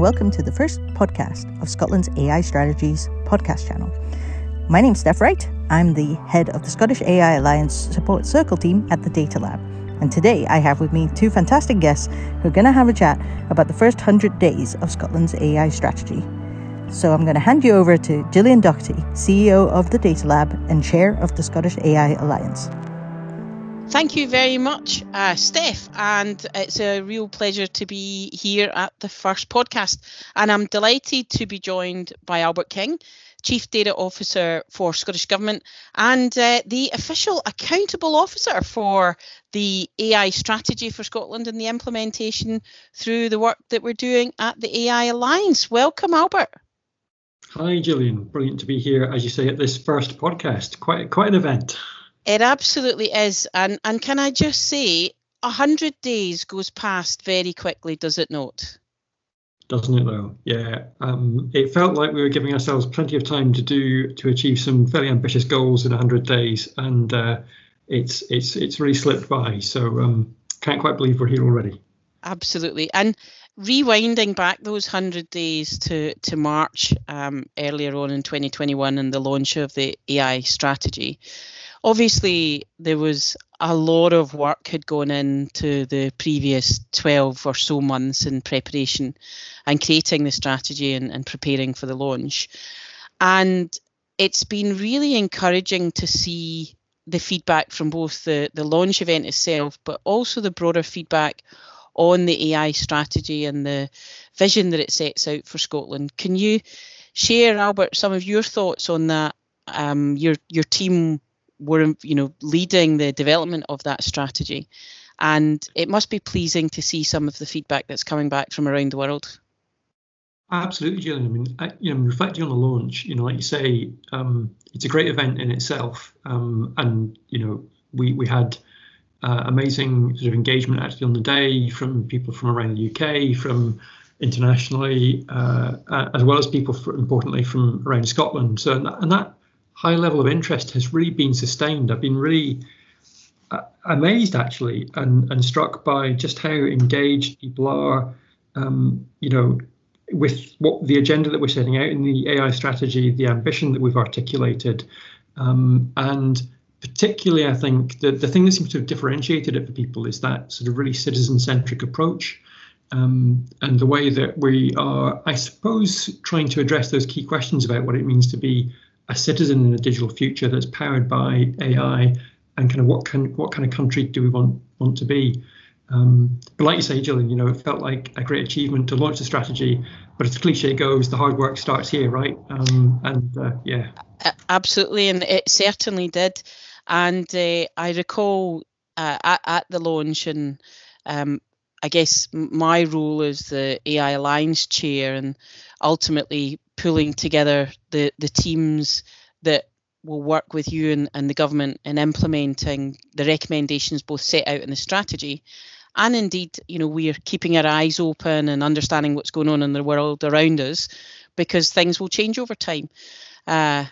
welcome to the first podcast of Scotland's AI Strategies podcast channel. My name's Steph Wright. I'm the head of the Scottish AI Alliance Support Circle team at the Data Lab. And today I have with me two fantastic guests who are going to have a chat about the first 100 days of Scotland's AI strategy. So I'm going to hand you over to Gillian Docherty, CEO of the Data Lab and chair of the Scottish AI Alliance. Thank you very much, uh, Steph. And it's a real pleasure to be here at the first podcast. And I'm delighted to be joined by Albert King, Chief Data Officer for Scottish Government and uh, the official accountable officer for the AI strategy for Scotland and the implementation through the work that we're doing at the AI Alliance. Welcome, Albert. Hi, Gillian. Brilliant to be here, as you say, at this first podcast. Quite quite an event. It absolutely is. And and can I just say, a hundred days goes past very quickly, does it not? Doesn't it though? Yeah. Um, it felt like we were giving ourselves plenty of time to do to achieve some fairly ambitious goals in hundred days, and uh, it's it's it's really slipped by. So um, can't quite believe we're here already. Absolutely. And rewinding back those 100 days to, to March um, earlier on in 2021 and the launch of the AI strategy, obviously there was a lot of work had gone into the previous 12 or so months in preparation and creating the strategy and, and preparing for the launch. And it's been really encouraging to see the feedback from both the, the launch event itself, but also the broader feedback on the AI strategy and the vision that it sets out for Scotland. Can you share, Albert, some of your thoughts on that? Um, your your team were you know leading the development of that strategy. And it must be pleasing to see some of the feedback that's coming back from around the world. Absolutely Gillian. i mean I, you know reflecting on the launch you know like you say um, it's a great event in itself. Um, and you know we we had uh, amazing sort of engagement actually on the day from people from around the uk from internationally uh, as well as people for, importantly from around scotland. So and that, and that high level of interest has really been sustained. I've been really uh, amazed actually and, and struck by just how engaged people are, um, you know, with what the agenda that we're setting out in the AI strategy, the ambition that we've articulated, um, and particularly, I think the, the thing that seems to have differentiated it for people is that sort of really citizen centric approach. Um, and the way that we are, I suppose, trying to address those key questions about what it means to be a citizen in a digital future that's powered by AI, and kind of what kind what kind of country do we want want to be? Um, but like you say, Gillian, you know, it felt like a great achievement to launch the strategy. But as the cliche goes, the hard work starts here, right? Um, and uh, yeah, absolutely, and it certainly did. And uh, I recall uh, at, at the launch, and um, I guess my role as the AI Alliance chair, and ultimately pulling together the the teams that will work with you and, and the government in implementing the recommendations both set out in the strategy. And indeed you know we're keeping our eyes open and understanding what's going on in the world around us because things will change over time. Uh,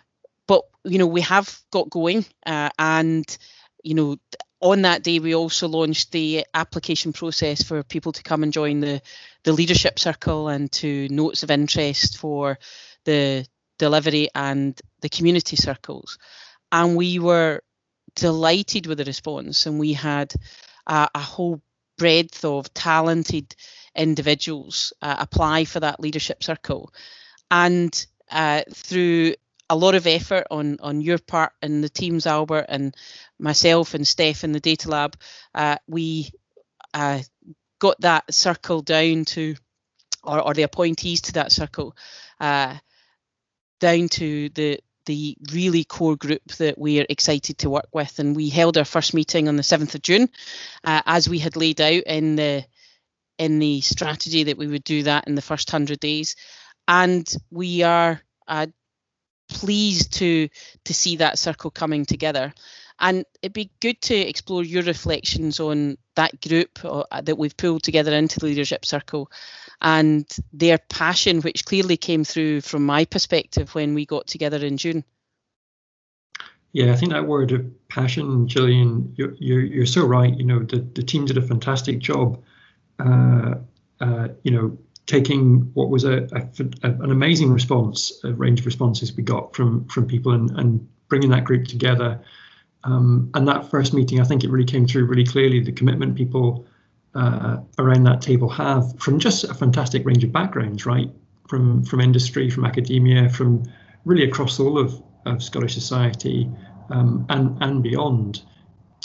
but you know we have got going uh, and you know on that day we also launched the application process for people to come and join the the leadership circle and to notes of interest for the delivery and the community circles. And we were delighted with the response and we had a, a whole breadth of talented individuals uh, apply for that leadership circle. And uh, through a lot of effort on on your part and the teams, Albert and myself and Steph in the data lab. Uh, we uh, got that circle down to, or, or the appointees to that circle, uh, down to the the really core group that we are excited to work with. And we held our first meeting on the 7th of June, uh, as we had laid out in the in the strategy that we would do that in the first 100 days. And we are uh, pleased to to see that circle coming together and it'd be good to explore your reflections on that group uh, that we've pulled together into the leadership circle and their passion, which clearly came through from my perspective when we got together in June. Yeah, I think that word of passion, Gillian, you're, you're, you're so right. You know, the, the team did a fantastic job, uh, uh, you know, taking what was a, a, an amazing response, a range of responses we got from from people and, and bringing that group together. Um, and that first meeting, I think it really came through really clearly the commitment people uh, around that table have from just a fantastic range of backgrounds, right? From from industry, from academia, from really across all of, of Scottish society um, and and beyond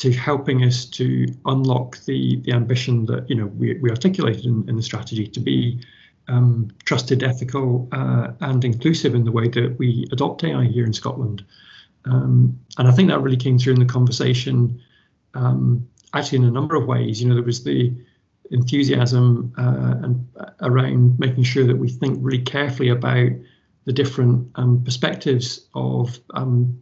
to helping us to unlock the the ambition that you know we, we articulated in, in the strategy to be um, trusted, ethical, uh, and inclusive in the way that we adopt AI here in Scotland. Um, and I think that really came through in the conversation, um, actually in a number of ways. You know, there was the enthusiasm uh, and uh, around making sure that we think really carefully about the different um, perspectives of um,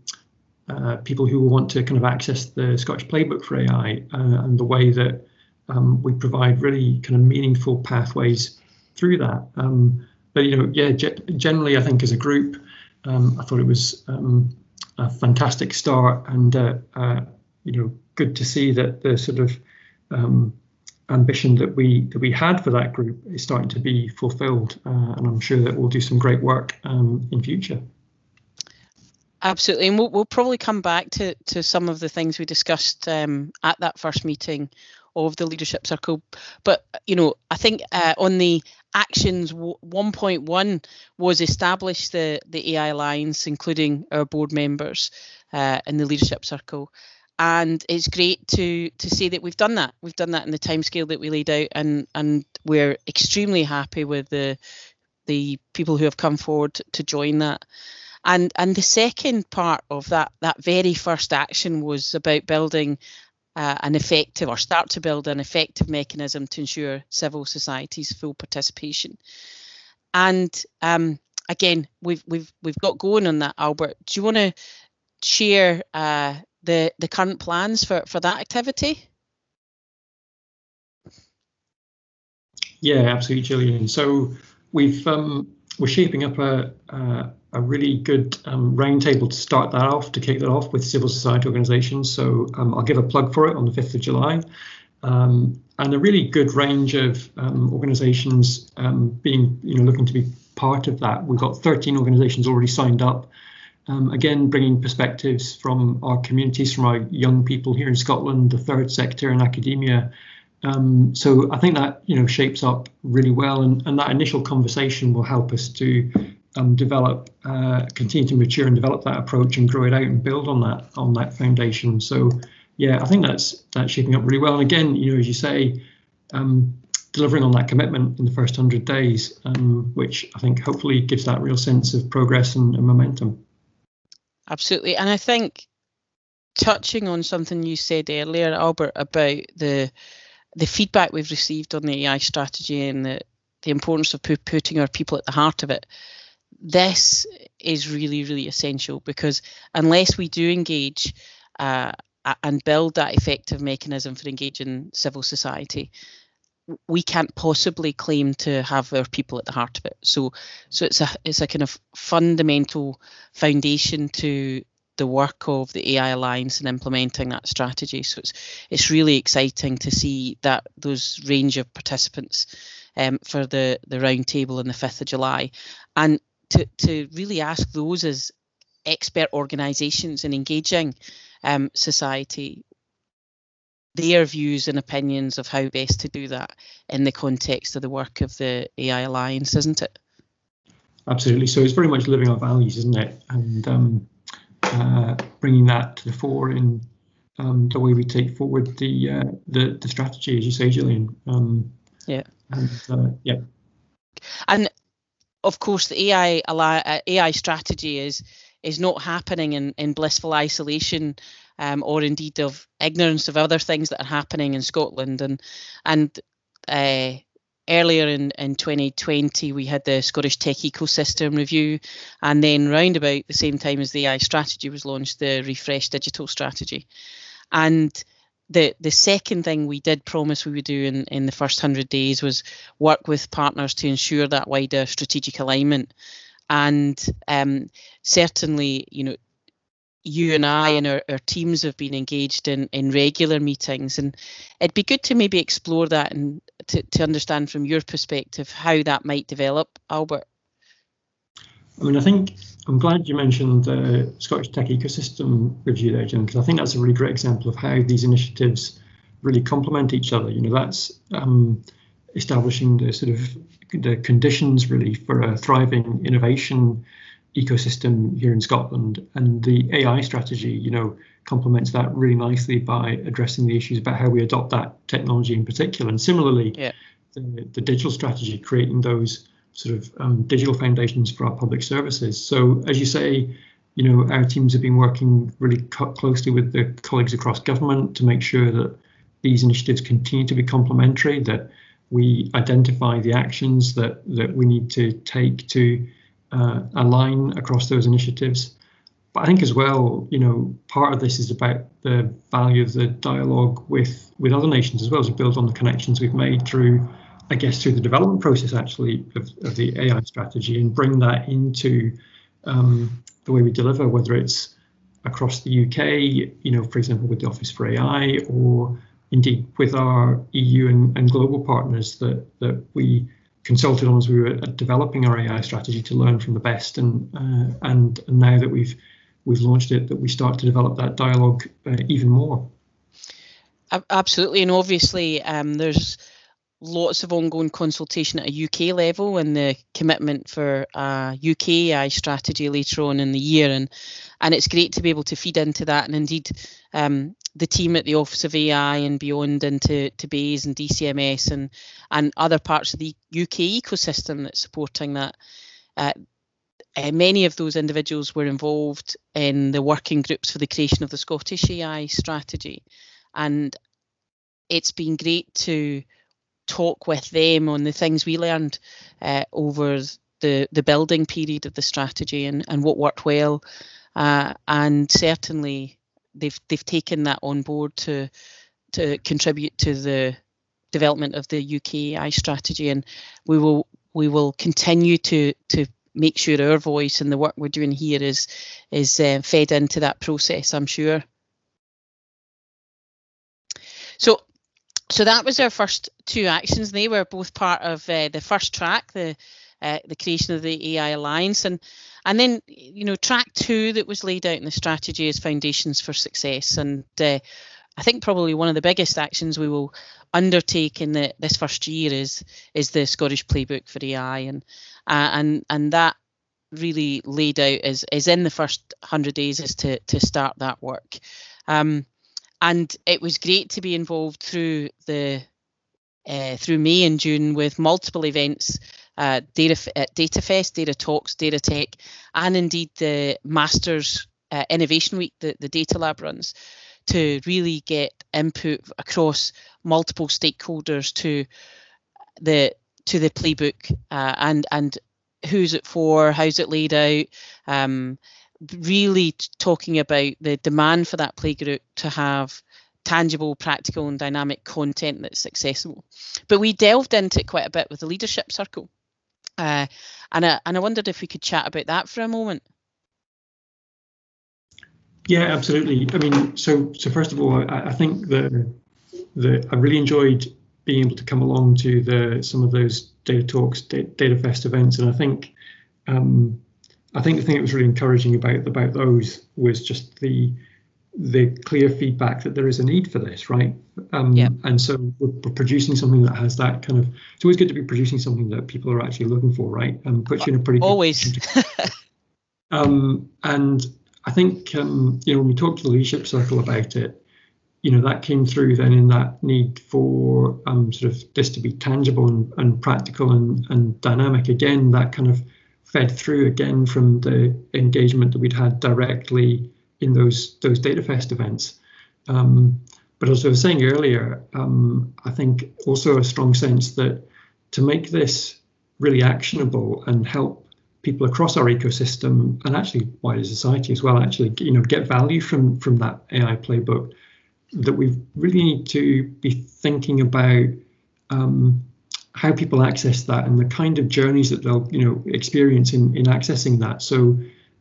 uh, people who want to kind of access the Scottish playbook for AI uh, and the way that um, we provide really kind of meaningful pathways through that. Um, but you know, yeah, generally, I think as a group, um, I thought it was um, a fantastic start, and uh, uh, you know, good to see that the sort of um, ambition that we that we had for that group is starting to be fulfilled, uh, and I'm sure that we'll do some great work um, in future. Absolutely, and we'll, we'll probably come back to to some of the things we discussed um, at that first meeting of the leadership circle. But you know, I think uh, on the actions 1.1 was establish the the AI Alliance, including our board members uh, in the leadership circle. And it's great to to see that we've done that. We've done that in the timescale that we laid out, and and we're extremely happy with the the people who have come forward to join that. And and the second part of that that very first action was about building uh, an effective or start to build an effective mechanism to ensure civil society's full participation. And um, again, we've we've we've got going on that, Albert. Do you want to share uh, the the current plans for for that activity? Yeah, absolutely, Gillian. So we've um, we're shaping up a, a, really good um, roundtable to start that off, to kick that off with civil society organisations. So um, I'll give a plug for it on the 5th of July. Um, and a really good range of um, organisations um, being, you know, looking to be part of that. We've got 13 organisations already signed up. Um, again, bringing perspectives from our communities, from our young people here in Scotland, the third sector, and academia, um, so I think that you know shapes up really well, and, and that initial conversation will help us to um, develop, uh, continue to mature and develop that approach and grow it out and build on that on that foundation. So yeah, I think that's that's shaping up really well. And again, you know, as you say, um, delivering on that commitment in the first hundred days, um, which I think hopefully gives that real sense of progress and, and momentum. Absolutely, and I think touching on something you said earlier, Albert, about the the feedback we've received on the AI strategy and the, the importance of putting our people at the heart of it, this is really, really essential because unless we do engage uh, and build that effective mechanism for engaging civil society, we can't possibly claim to have our people at the heart of it. So, so it's a it's a kind of fundamental foundation to the work of the AI Alliance and implementing that strategy. So it's it's really exciting to see that those range of participants um, for the the roundtable on the fifth of July, and to to really ask those as expert organisations and engaging um, society their views and opinions of how best to do that in the context of the work of the AI Alliance, isn't it? Absolutely. So it's very much living our values, isn't it? And um, uh, bringing that to the fore in um, the way we take forward the uh, the, the strategy, as you say, Gillian. Um, yeah. And uh, yeah. And of course, the AI uh, AI strategy is is not happening in, in blissful isolation um, or indeed of ignorance of other things that are happening in Scotland and and uh, earlier in, in 2020, we had the Scottish Tech Ecosystem Review, and then round about the same time as the AI strategy was launched, the Refresh Digital Strategy. And the the second thing we did promise we would do in, in the first 100 days was work with partners to ensure that wider strategic alignment and um, certainly you know you and I and our, our teams have been engaged in, in regular meetings and it'd be good to maybe explore that and to, to understand from your perspective how that might develop, Albert. I mean, I think I'm glad you mentioned the Scottish Tech Ecosystem Review there, Jim, because I think that's a really great example of how these initiatives really complement each other. You know, that's um, establishing the sort of the conditions really for a thriving innovation ecosystem here in Scotland, and the AI strategy, you know, complements that really nicely by addressing the issues about how we adopt that technology in particular. And similarly, yeah. the, the digital strategy, creating those sort of um, digital foundations for our public services. So, as you say, you know, our teams have been working really closely with the colleagues across government to make sure that these initiatives continue to be complementary, that we identify the actions that, that we need to take to uh, align across those initiatives. But I think as well, you know, part of this is about the value of the dialogue with with other nations as well as build on the connections we've made through I guess, through the development process actually of, of the AI strategy and bring that into um, the way we deliver, whether it's across the UK, you know, for example, with the Office for AI, or indeed with our EU and, and global partners that that we consulted on as we were developing our AI strategy to learn from the best, and uh, and, now that we've we've launched it, that we start to develop that dialogue uh, even more. Absolutely, and obviously, um, there's lots of ongoing consultation at a UK level and the commitment for a UK AI strategy later on in the year. And and it's great to be able to feed into that. And indeed, um, the team at the Office of AI and beyond into to BEIS and DCMS and and other parts of the UK ecosystem that's supporting that. Uh, uh, many of those individuals were involved in the working groups for the creation of the Scottish AI strategy, and it's been great to talk with them on the things we learned uh, over the the building period of the strategy and, and what worked well. Uh, and certainly they've they've taken that on board to to contribute to the development of the UK AI strategy and we will we will continue to to make sure our voice and the work we're doing here is is uh, fed into that process I'm sure so so that was our first two actions. They were both part of uh, the first track, the uh, the creation of the AI Alliance, and and then you know track two that was laid out in the strategy is foundations for success. And uh, I think probably one of the biggest actions we will undertake in the, this first year is is the Scottish Playbook for AI, and uh, and and that really laid out is is in the first hundred days is to to start that work. Um, and it was great to be involved through the uh, through May and June with multiple events, uh, data uh, DataFest, data talks, data tech, and indeed the Masters uh, Innovation Week that the Data Lab runs, to really get input across multiple stakeholders to the to the playbook uh, and and who's it for, how's it laid out. Um, really talking about the demand for that playbook to have tangible, practical, and dynamic content that's accessible. But we delved into it quite a bit with the leadership circle, uh, and I, and I wondered if we could chat about that for a moment. Yeah, absolutely. I mean, so so first of all, I, I think that the I really enjoyed being able to come along to the some of those data talks, data fest events, and I think um, I think the thing that was really encouraging about about those was just the the clear feedback that there is a need for this, right? Um, yeah. And so we're, producing something that has that kind of. It's always good to be producing something that people are actually looking for, right? And puts you in a pretty always. um, and I think um, you know when we talked to the leadership circle about it, you know that came through then in that need for um, sort of this to be tangible and, and practical and, and dynamic. Again, that kind of fed through again from the engagement that we'd had directly in those those data fest events. Um, but as I was saying earlier, um, I think also a strong sense that to make this really actionable and help people across our ecosystem and actually wider society as well, actually, you know, get value from from that AI playbook. that we really need to be thinking about um, how people access that and the kind of journeys that they'll you know experience in in accessing that. So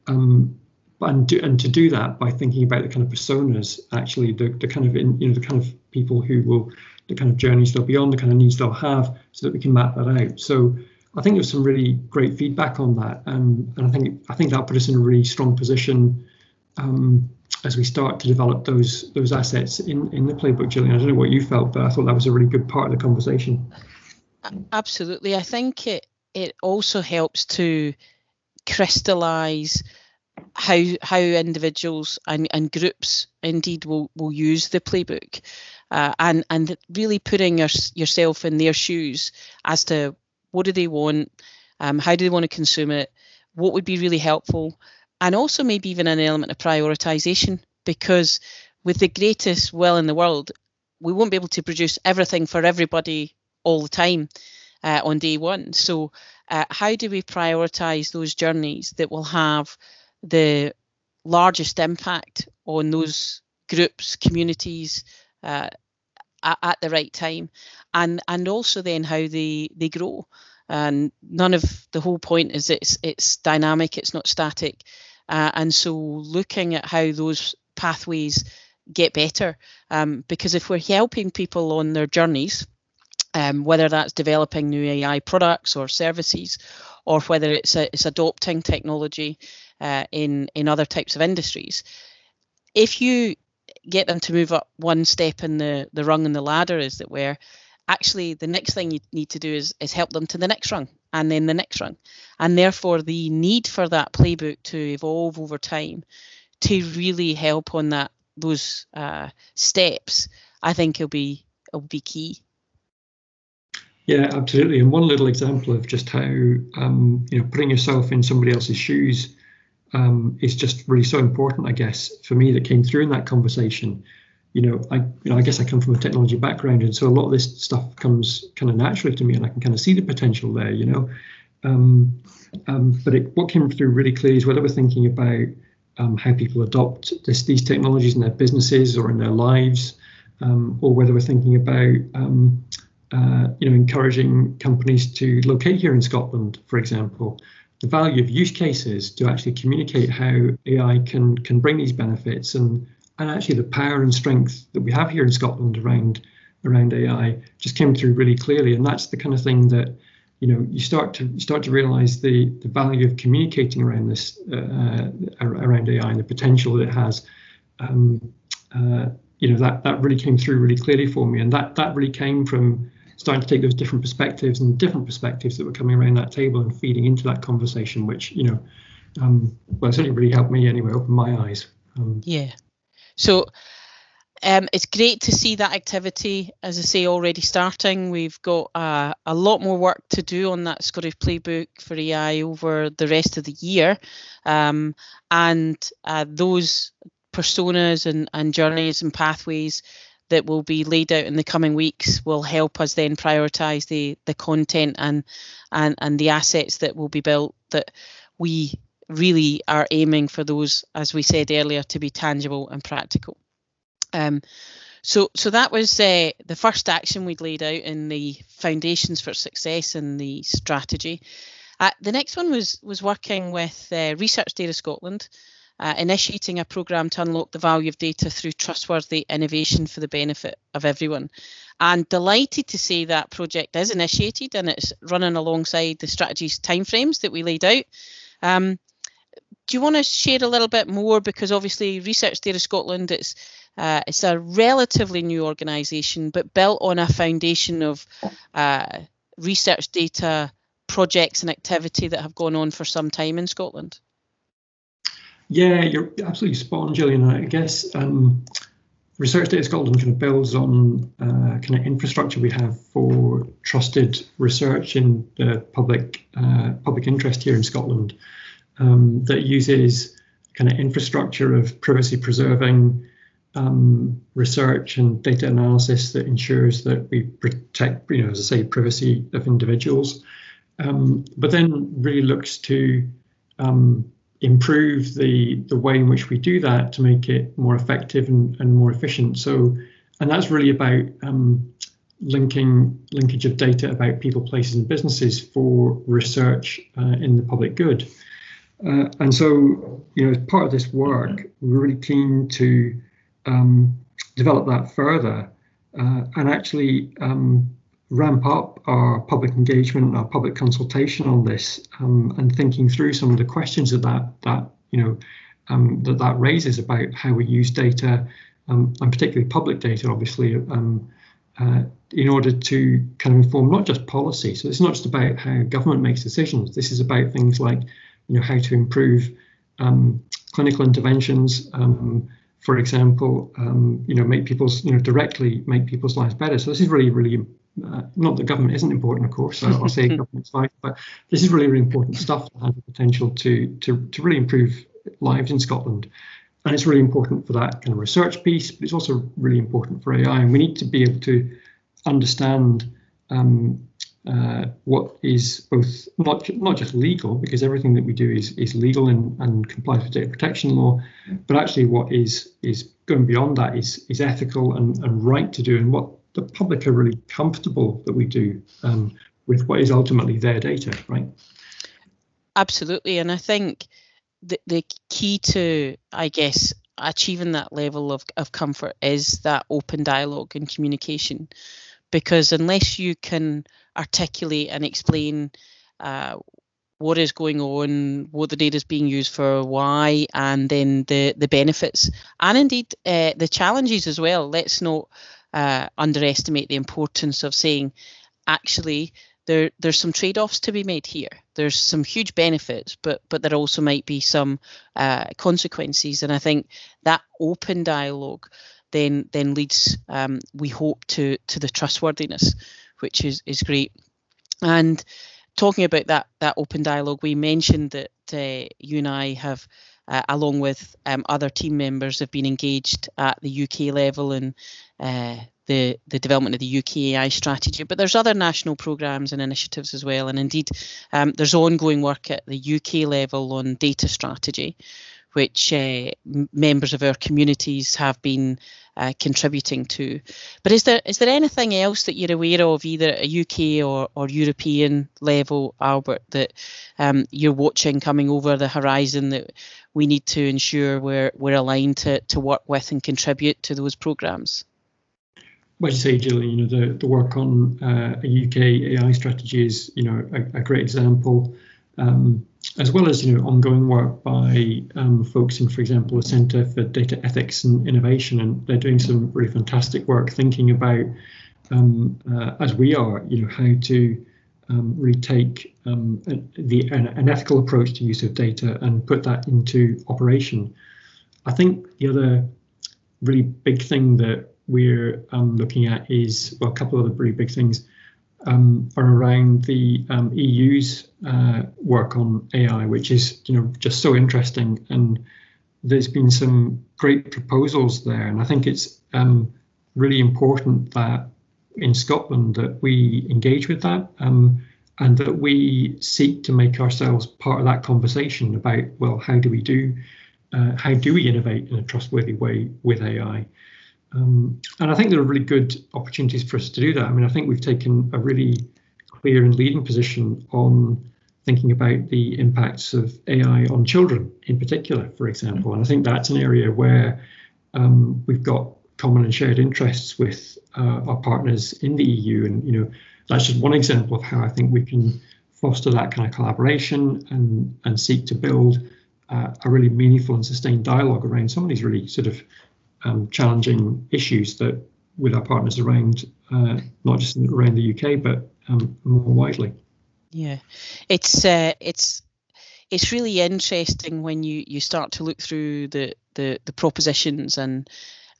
um, and and to do that by thinking about the kind of personas actually the, the kind of in, you know the kind of people who will the kind of journeys they'll be on the kind of needs they'll have so that we can map that out. So I think there's some really great feedback on that um, and I think I think that put us in a really strong position um, as we start to develop those those assets in in the playbook Gillian. I don't know what you felt but I thought that was a really good part of the conversation. Absolutely. I think it it also helps to crystallize how how individuals and, and groups indeed will, will use the playbook uh, and and really putting your, yourself in their shoes as to what do they want um, how do they want to consume it what would be really helpful and also maybe even an element of prioritization because with the greatest will in the world we won't be able to produce everything for everybody all the time uh, on day one. So uh, how do we prioritize those journeys that will have the largest impact on those groups, communities uh, at, the right time, and and also then how they they grow. And none of the whole point is it's it's dynamic, it's not static, uh, and so looking at how those pathways get better, um, because if we're helping people on their journeys, um, whether that's developing new AI products or services, or whether it's a, it's adopting technology uh, in in other types of industries. If you get them to move up one step in the the rung in the ladder, as it were, actually the next thing you need to do is is help them to the next rung and then the next rung, and therefore the need for that playbook to evolve over time to really help on that those uh, steps, I think will be will be key. Yeah, absolutely. And one little example of just how um, you know putting yourself in somebody else's shoes um, is just really so important, I guess, for me that came through in that conversation. You know, I you know I guess I come from a technology background, and so a lot of this stuff comes kind of naturally to me, and I can kind of see the potential there. You know, um, um, but it, what came through really clearly is whether we're thinking about um, how people adopt this, these technologies in their businesses or in their lives, um, or whether we're thinking about um, uh, you know encouraging companies to locate here in Scotland, for example the value of use cases to actually communicate how AI can can bring these benefits and and actually the power and strength that we have here in Scotland around around AI just came through really clearly. And that's the kind of thing that you know you start to you start to realize the the value of communicating around this uh, uh around AI and the potential that it has. Um, uh, you know that that really came through really clearly for me. And that that really came from starting to take those different perspectives and different perspectives that were coming around that table and feeding into that conversation, which you know, um, well, it certainly really helped me anyway, open my eyes. Um, yeah. So um, it's great to see that activity, as I say, already starting. We've got uh, a lot more work to do on that Scottish playbook for AI over the rest of the year. Um, and uh, those personas and, and journeys and pathways that will be laid out in the coming weeks will help us then prioritize the the content and and and the assets that will be built that we really are aiming for those as we said earlier to be tangible and practical. Um, so so that was uh, the first action we'd laid out in the foundations for success and the strategy. Uh, the next one was was working with uh, research data scotland uh, initiating a programme to unlock the value of data through trustworthy innovation for the benefit of everyone. And delighted to say that project is initiated and it's running alongside the strategy's timeframes that we laid out. Um, do you want to share a little bit more? Because obviously, Research Data Scotland, it's uh, it's a relatively new organisation, but built on a foundation of uh, research data projects and activity that have gone on for some time in Scotland. Yeah, you're absolutely spot on, Gillian. I guess um, Research Data Scotland kind of builds on uh, kind of infrastructure we have for trusted research in the public uh, public interest here in Scotland um, that uses kind of infrastructure of privacy preserving um, research and data analysis that ensures that we protect, you know, as I say, privacy of individuals, um, but then really looks to um, improve the the way in which we do that to make it more effective and, and more efficient. So, and that's really about um, linking linkage of data about people, places, and businesses for research uh, in the public good. Uh, and so, you know, as part of this work, we're really keen to um, develop that further uh, and actually um, ramp up our public engagement, and our public consultation on this, um, and thinking through some of the questions that that, that you know um, that that raises about how we use data, um, and particularly public data, obviously, um, uh, in order to kind of inform not just policy. So it's not just about how government makes decisions. This is about things like you know how to improve um, clinical interventions. Um, for example, you know, make people's, you know, directly make people's lives better. So this is really, really uh, not that government isn't important, of course. I'll say government's fine, but this is really, really important stuff that has the potential to to to really improve lives in Scotland. And it's really important for that kind of research piece, but it's also really important for AI. And we need to be able to understand um, uh, what is both not not just legal, because everything that we do is is legal and, and complies with data protection law, but actually what is is going beyond that is is ethical and, and right to do, and what the public are really comfortable that we do um, with what is ultimately their data, right? Absolutely, and I think the the key to, I guess, achieving that level of, of comfort is that open dialogue and communication, because unless you can articulate and explain uh, what is going on, what the data is being used for, why, and then the the benefits, and indeed uh, the challenges as well. Let's not uh, underestimate the importance of saying, actually, there there's some trade-offs to be made here. There's some huge benefits, but but there also might be some uh, consequences. And I think that open dialogue then then leads, um, we hope, to to the trustworthiness, which is is great. And talking about that that open dialogue, we mentioned that uh, you and I have uh, along with um, other team members, have been engaged at the UK level in uh, the the development of the UK AI strategy. But there's other national programmes and initiatives as well, and indeed um, there's ongoing work at the UK level on data strategy, which uh, members of our communities have been uh, contributing to. But is there is there anything else that you're aware of, either at a UK or, or European level, Albert, that um, you're watching coming over the horizon that we need to ensure we're we're aligned to, to work with and contribute to those programs? Well, you say, Gillian, you know, the, the work on uh, a UK AI strategy is, you know, a, a great example um, as well as you know ongoing work by um, folks in, for example, the Centre for Data Ethics and Innovation, and they're doing some really fantastic work thinking about, um, uh, as we are, you know, how to um, really take um, the an, an, ethical approach to use of data and put that into operation. I think the other really big thing that we're um, looking at is well, a couple of other really big things um, are around the um, EU's uh, work on AI, which is you know just so interesting. And there's been some great proposals there, and I think it's um, really important that in Scotland that we engage with that um, and that we seek to make ourselves part of that conversation about well, how do we do, uh, how do we innovate in a trustworthy way with AI? Um, and I think there are really good opportunities for us to do that. I mean, I think we've taken a really clear and leading position on thinking about the impacts of AI on children in particular, for example. And I think that's an area where um, we've got common and shared interests with uh, our partners in the EU. And, you know, that's just one example of how I think we can foster that kind of collaboration and, and seek to build uh, a really meaningful and sustained dialogue around some of these really sort of um, challenging issues that with our partners around uh, not just around the UK but um, more widely. Yeah, it's uh, it's it's really interesting when you you start to look through the the, the propositions and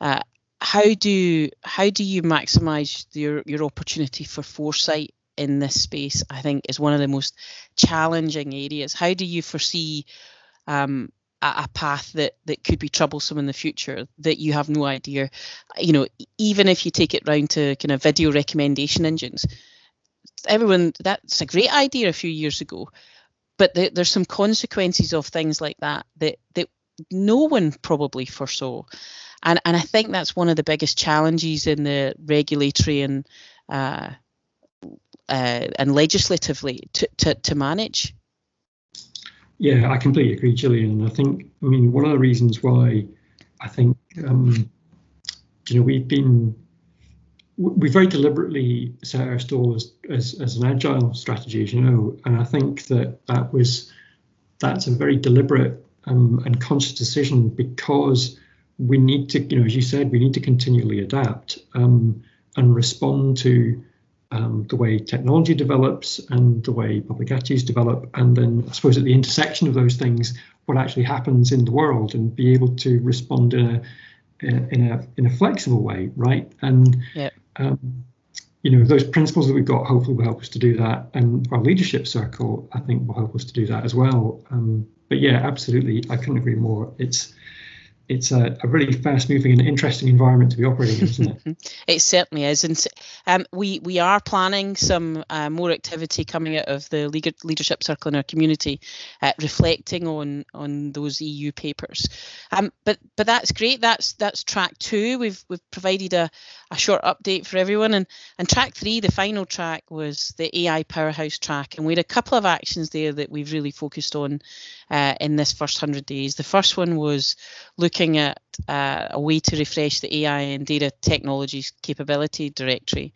uh, how do how do you maximize your your opportunity for foresight in this space i think is one of the most challenging areas how do you foresee um, a, path that that could be troublesome in the future that you have no idea you know even if you take it round to kind of video recommendation engines everyone that's a great idea a few years ago but the, there's some consequences of things like that that that no one probably foresaw. And, and I think that's one of the biggest challenges in the regulatory and uh, uh, and legislatively to, to, to manage. Yeah, I completely agree, Gillian. And I think, I mean, one of the reasons why I think, um, you know, we've been, we very deliberately set our stall as, as, as an agile strategy, as you know, and I think that that was, that's a very deliberate um, and conscious decision because we need to, you know, as you said, we need to continually adapt um, and respond to um, the way technology develops and the way public attitudes develop, and then I suppose at the intersection of those things, what actually happens in the world, and be able to respond in a in a in a flexible way, right? And yep. um, you know those principles that we've got hopefully will help us to do that, and our leadership circle I think will help us to do that as well. Um, but yeah, absolutely, I couldn't agree more. It's it's a, a, really fast moving and interesting environment to be operating in, isn't it? it certainly is. And um, we, we are planning some uh, more activity coming out of the leadership circle in our community, uh, reflecting on on those EU papers. Um, but but that's great. That's that's track two. We've we've provided a, a short update for everyone. And, and track three, the final track, was the AI powerhouse track. And we had a couple of actions there that we've really focused on uh, in this first 100 days. The first one was looking at uh, a way to refresh the AI and data technologies capability directory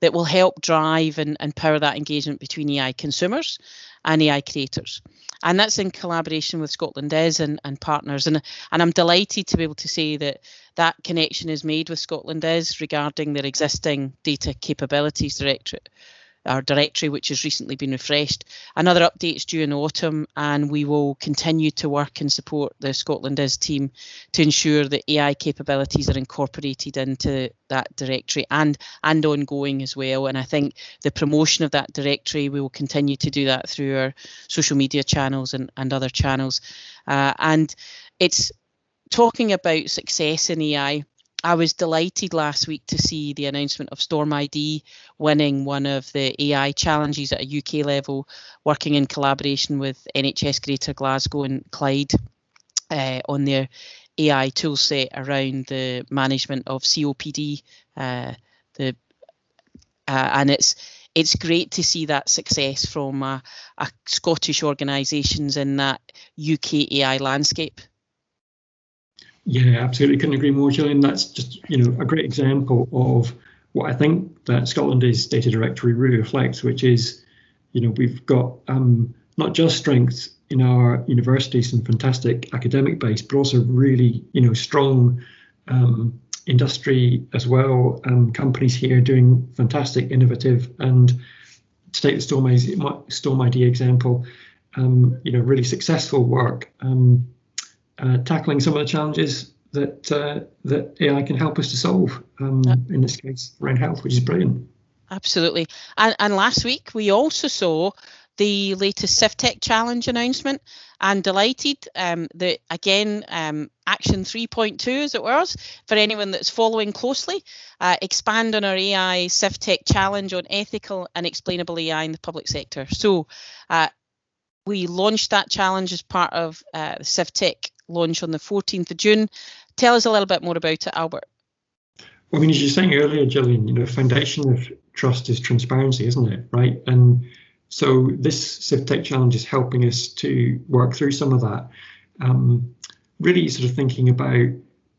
that will help drive and, and power that engagement between AI consumers and AI creators. And that's in collaboration with ScotlandIS and, and partners. And, and I'm delighted to be able to say that that connection is made with ScotlandIS regarding their existing data capabilities directorate our directory, which has recently been refreshed. Another update due in autumn, and we will continue to work and support the ScotlandIS team to ensure that AI capabilities are incorporated into that directory and and ongoing as well. And I think the promotion of that directory, we will continue to do that through our social media channels and, and other channels. Uh, and it's talking about success in AI I was delighted last week to see the announcement of Storm ID winning one of the AI challenges at a UK level, working in collaboration with NHS Greater Glasgow and Clyde uh, on their AI toolset around the management of COPD. Uh, the uh, and it's it's great to see that success from a, a Scottish organisations in that UK AI landscape. Yeah, absolutely. Couldn't agree more, Gillian. That's just you know a great example of what I think that Scotland is data directory really reflects, which is, you know, we've got um, not just strengths in our universities and fantastic academic base, but also really, you know, strong um, industry as well. Um, companies here doing fantastic, innovative, and to take the Storm Storm ID example, um, you know, really successful work. Um, uh, tackling some of the challenges that uh, that AI can help us to solve. Um, in this case, around health, which is brilliant. Absolutely. And, and last week we also saw the latest CivTech Challenge announcement and delighted um, that again um, action 3.2 as it was for anyone that's following closely uh, expand on our AI CivTech Challenge on ethical and explainable AI in the public sector. So uh, we launched that challenge as part of uh, the CivTech launch on the 14th of June. Tell us a little bit more about it, Albert. Well, I mean, as you were saying earlier, Gillian, you know, foundation of trust is transparency, isn't it? Right. And so this CivTech challenge is helping us to work through some of that. Um, really sort of thinking about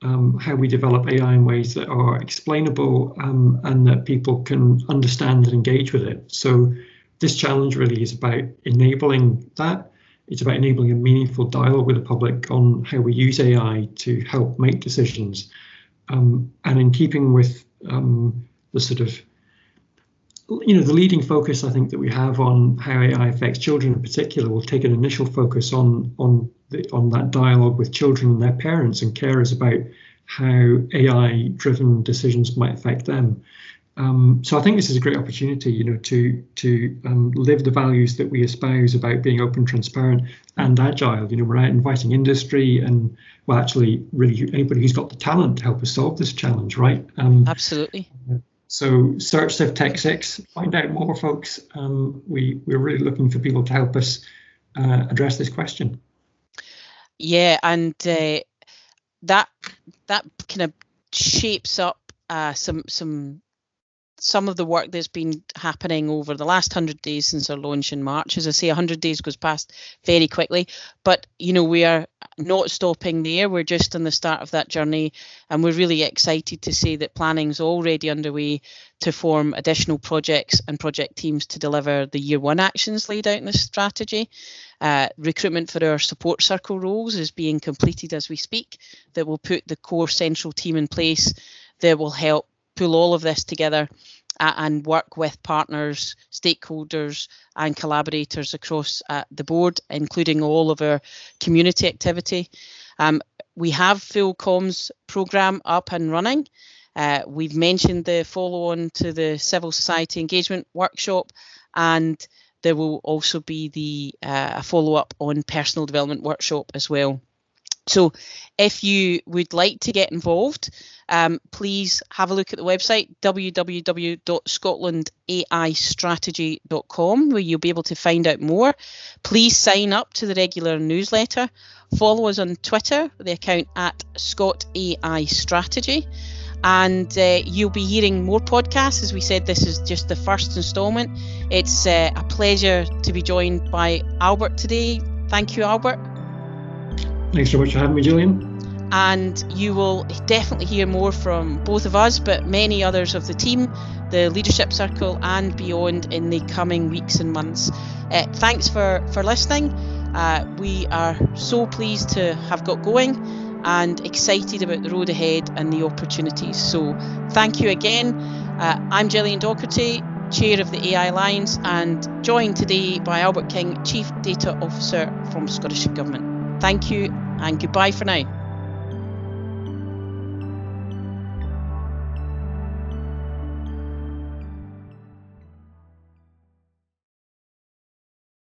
um, how we develop AI in ways that are explainable um, and that people can understand and engage with it. So this challenge really is about enabling that it's about enabling a meaningful dialogue with the public on how we use AI to help make decisions. Um, and in keeping with um, the sort of, you know, the leading focus I think that we have on how AI affects children in particular, we'll take an initial focus on on the, on that dialogue with children and their parents and carers about how AI-driven decisions might affect them. Um, so I think this is a great opportunity, you know, to to um, live the values that we espouse about being open, transparent, and agile. You know, we're out inviting industry and well, actually, really anybody who's got the talent to help us solve this challenge, right? Um, Absolutely. So search CivTech Six, find out more, folks. Um, we we're really looking for people to help us uh, address this question. Yeah, and uh, that that kind of shapes up uh, some some some of the work that's been happening over the last 100 days since our launch in March. As I say, 100 days goes past very quickly, but you know, we are not stopping there. We're just in the start of that journey, and we're really excited to say that planning is already underway to form additional projects and project teams to deliver the year one actions laid out in the strategy. Uh, recruitment for our support circle roles is being completed as we speak, that will put the core central team in place that will help pull all of this together uh, and work with partners, stakeholders, and collaborators across uh, the board, including all of our community activity. Um, we have full comms program up and running. Uh, we've mentioned the follow on to the civil society engagement workshop, and there will also be the uh, follow up on personal development workshop as well. So, if you would like to get involved, um, please have a look at the website www.scotlandaistrategy.com where you'll be able to find out more. Please sign up to the regular newsletter. Follow us on Twitter, the account at Scot AI Strategy. And uh, you'll be hearing more podcasts. As we said, this is just the first instalment. It's uh, a pleasure to be joined by Albert today. Thank you, Albert. Thanks so much for having me, Gillian. And you will definitely hear more from both of us, but many others of the team, the leadership circle, and beyond in the coming weeks and months. Uh, thanks for, for listening. Uh, we are so pleased to have got going and excited about the road ahead and the opportunities. So, thank you again. Uh, I'm Gillian Docherty, Chair of the AI Alliance, and joined today by Albert King, Chief Data Officer from Scottish Government. Thank you and goodbye for now.